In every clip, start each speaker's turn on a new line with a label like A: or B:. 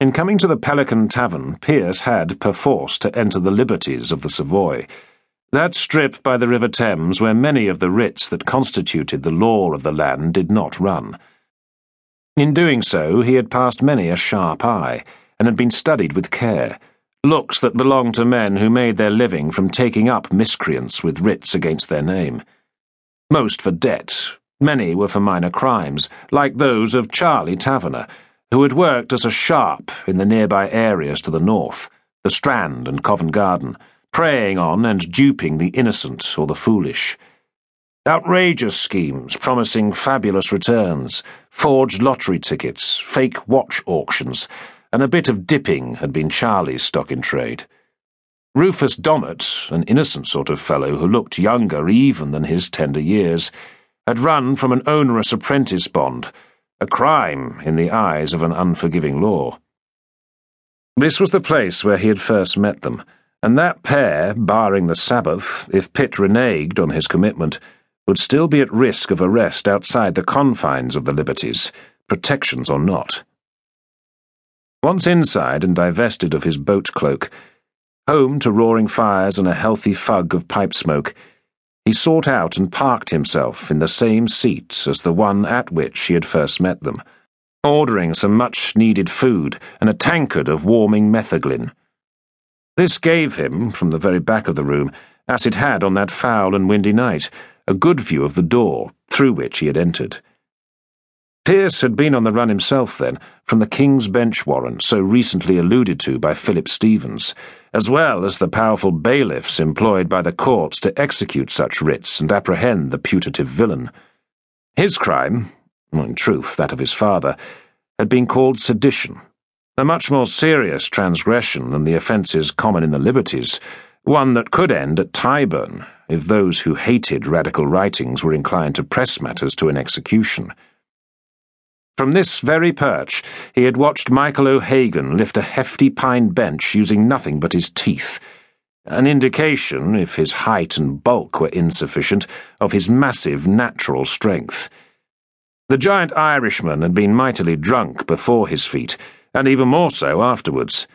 A: In coming to the Pelican Tavern, Pearce had perforce to enter the liberties of the Savoy, that strip by the River Thames where many of the writs that constituted the law of the land did not run. In doing so, he had passed many a sharp eye, and had been studied with care, looks that belonged to men who made their living from taking up miscreants with writs against their name. Most for debt, many were for minor crimes, like those of Charlie Taverner who had worked as a sharp in the nearby areas to the north, the Strand and Covent Garden, preying on and duping the innocent or the foolish. Outrageous schemes promising fabulous returns, forged lottery tickets, fake watch auctions, and a bit of dipping had been Charlie's stock in trade. Rufus Dommett, an innocent sort of fellow who looked younger even than his tender years, had run from an onerous apprentice bond a crime in the eyes of an unforgiving law. This was the place where he had first met them, and that pair, barring the Sabbath, if Pitt reneged on his commitment, would still be at risk of arrest outside the confines of the liberties, protections or not. Once inside and divested of his boat cloak, home to roaring fires and a healthy fug of pipe smoke, he sought out and parked himself in the same seat as the one at which he had first met them, ordering some much needed food and a tankard of warming metheglin. This gave him, from the very back of the room, as it had on that foul and windy night, a good view of the door through which he had entered. Pearce had been on the run himself then, from the King's Bench warrant so recently alluded to by Philip Stephens, as well as the powerful bailiffs employed by the courts to execute such writs and apprehend the putative villain. His crime, in truth that of his father, had been called sedition, a much more serious transgression than the offences common in the liberties, one that could end at Tyburn if those who hated radical writings were inclined to press matters to an execution. From this very perch, he had watched Michael O'Hagan lift a hefty pine bench using nothing but his teeth, an indication, if his height and bulk were insufficient, of his massive natural strength. The giant Irishman had been mightily drunk before his feat, and even more so afterwards.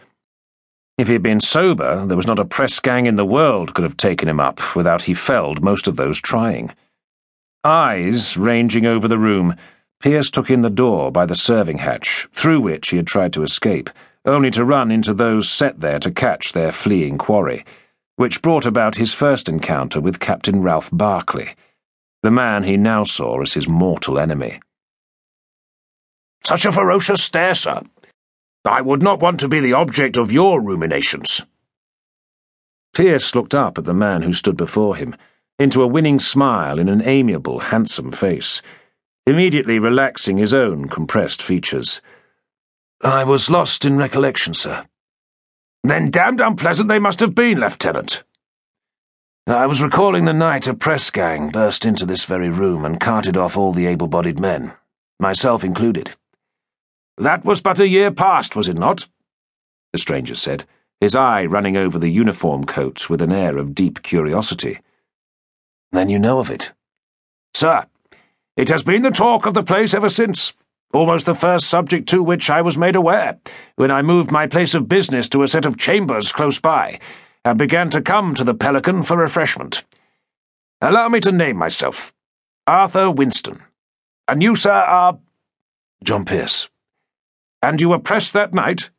A: If he had been sober, there was not a press gang in the world could have taken him up without he felled most of those trying. Eyes ranging over the room, Pearce took in the door by the serving hatch, through which he had tried to escape, only to run into those set there to catch their fleeing quarry, which brought about his first encounter with Captain Ralph Barclay, the man he now saw as his mortal enemy.
B: Such a ferocious stare, sir. I would not want to be the object of your ruminations.
A: Pearce looked up at the man who stood before him, into a winning smile in an amiable, handsome face immediately relaxing his own compressed features.
B: I was lost in recollection, sir. Then damned unpleasant they must have been, Lieutenant. I was recalling the night a press gang burst into this very room and carted off all the able bodied men, myself included. That was but a year past, was it not? The stranger said, his eye running over the uniform coat with an air of deep curiosity. Then you know of it? Sir, it has been the talk of the place ever since, almost the first subject to which I was made aware, when I moved my place of business to a set of chambers close by, and began to come to the Pelican for refreshment. Allow me to name myself Arthur Winston. And you, sir, are.
A: John Pearce.
B: And you were pressed that night?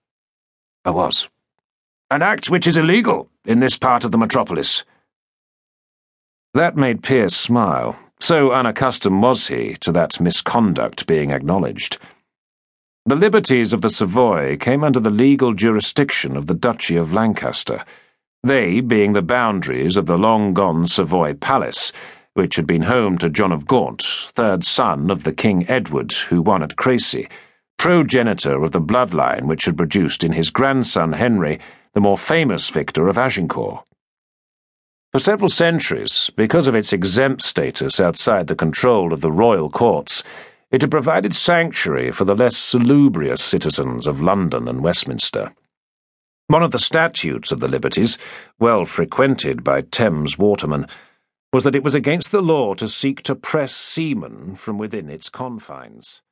A: I was.
B: An act which is illegal in this part of the metropolis.
A: That made Pearce smile so unaccustomed was he to that misconduct being acknowledged. The liberties of the Savoy came under the legal jurisdiction of the Duchy of Lancaster, they being the boundaries of the long gone Savoy Palace, which had been home to John of Gaunt, third son of the King Edward who won at Crecy, progenitor of the bloodline which had produced in his grandson Henry the more famous victor of Agincourt. For several centuries, because of its exempt status outside the control of the royal courts, it had provided sanctuary for the less salubrious citizens of London and Westminster. One of the statutes of the liberties, well frequented by Thames watermen, was that it was against the law to seek to press seamen from within its confines.